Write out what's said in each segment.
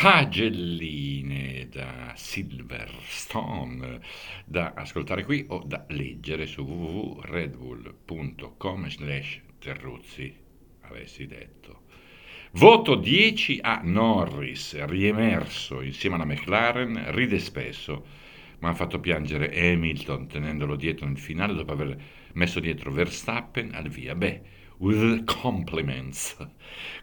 pagelline da Silverstone da ascoltare qui o da leggere su www.redbull.com slash terruzzi avessi detto. Voto 10 a Norris riemerso insieme alla McLaren ride spesso ma ha fatto piangere Hamilton tenendolo dietro nel finale dopo aver messo dietro Verstappen al via beh with compliments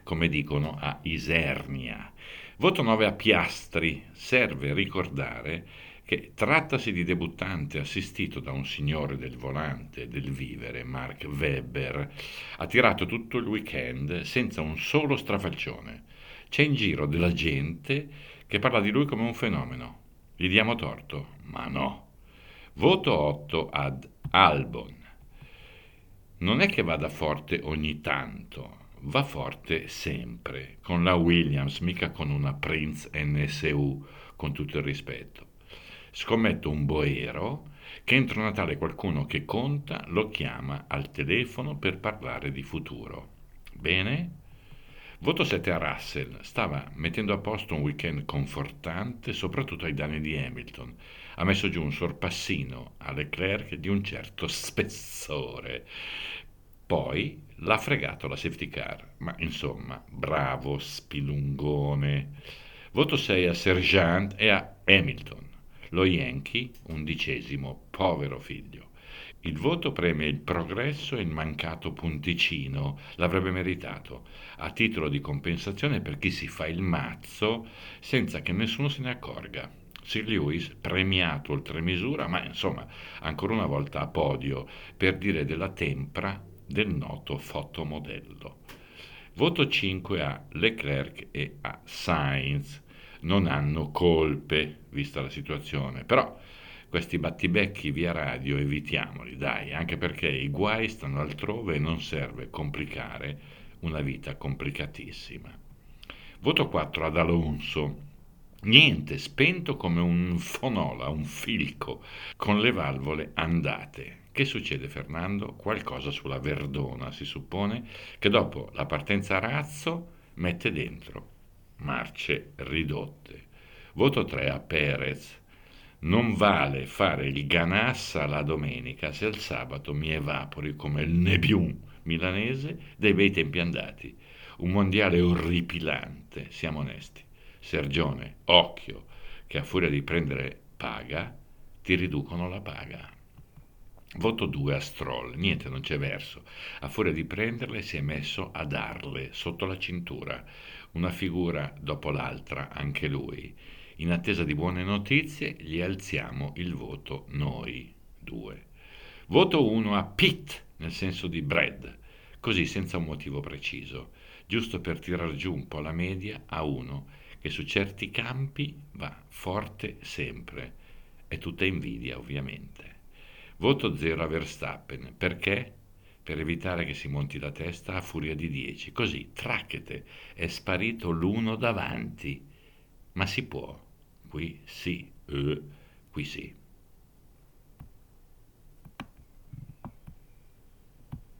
come dicono a Isernia Voto 9 a Piastri. Serve ricordare che trattasi di debuttante assistito da un signore del volante del vivere, Mark Webber, ha tirato tutto il weekend senza un solo strafalcione. C'è in giro della gente che parla di lui come un fenomeno. Gli diamo torto? Ma no. Voto 8 ad Albon. Non è che vada forte ogni tanto, va forte sempre, con la Williams, mica con una Prince NSU, con tutto il rispetto. Scommetto un boero che entro Natale qualcuno che conta lo chiama al telefono per parlare di futuro. Bene? Voto 7 a Russell. Stava mettendo a posto un weekend confortante, soprattutto ai danni di Hamilton. Ha messo giù un sorpassino a Leclerc di un certo spessore. Poi l'ha fregato la safety car, ma insomma, bravo spilungone. Voto 6 a Sergeant e a Hamilton. Lo Yankee, undicesimo, povero figlio. Il voto premia il progresso e il mancato punticino, l'avrebbe meritato, a titolo di compensazione per chi si fa il mazzo senza che nessuno se ne accorga. Sir Lewis premiato oltre misura, ma insomma, ancora una volta a podio, per dire della tempra del noto fotomodello. Voto 5 a Leclerc e a Sainz. Non hanno colpe, vista la situazione, però questi battibecchi via radio evitiamoli, dai, anche perché i guai stanno altrove e non serve complicare una vita complicatissima. Voto 4 ad Alonso. Niente, spento come un fonola, un filco, con le valvole andate. Che succede Fernando? Qualcosa sulla Verdona, si suppone, che dopo la partenza a razzo mette dentro marce ridotte. Voto 3 a Perez. Non vale fare il ganassa la domenica se il sabato mi evapori come il Nebiun milanese dei bei tempi andati. Un mondiale orripilante, siamo onesti. Sergione, occhio, che a furia di prendere paga, ti riducono la paga. Voto 2 a Stroll, niente, non c'è verso. A furia di prenderle si è messo a darle sotto la cintura, una figura dopo l'altra, anche lui. In attesa di buone notizie gli alziamo il voto noi due. Voto 1 a Pitt, nel senso di Brad, così senza un motivo preciso, giusto per tirar giù un po' la media a uno che su certi campi va forte sempre. È tutta invidia, ovviamente. Voto 0 a Verstappen. Perché? Per evitare che si monti la testa a furia di 10. Così, tracchete, è sparito l'uno davanti. Ma si può. Qui sì, eh, qui sì.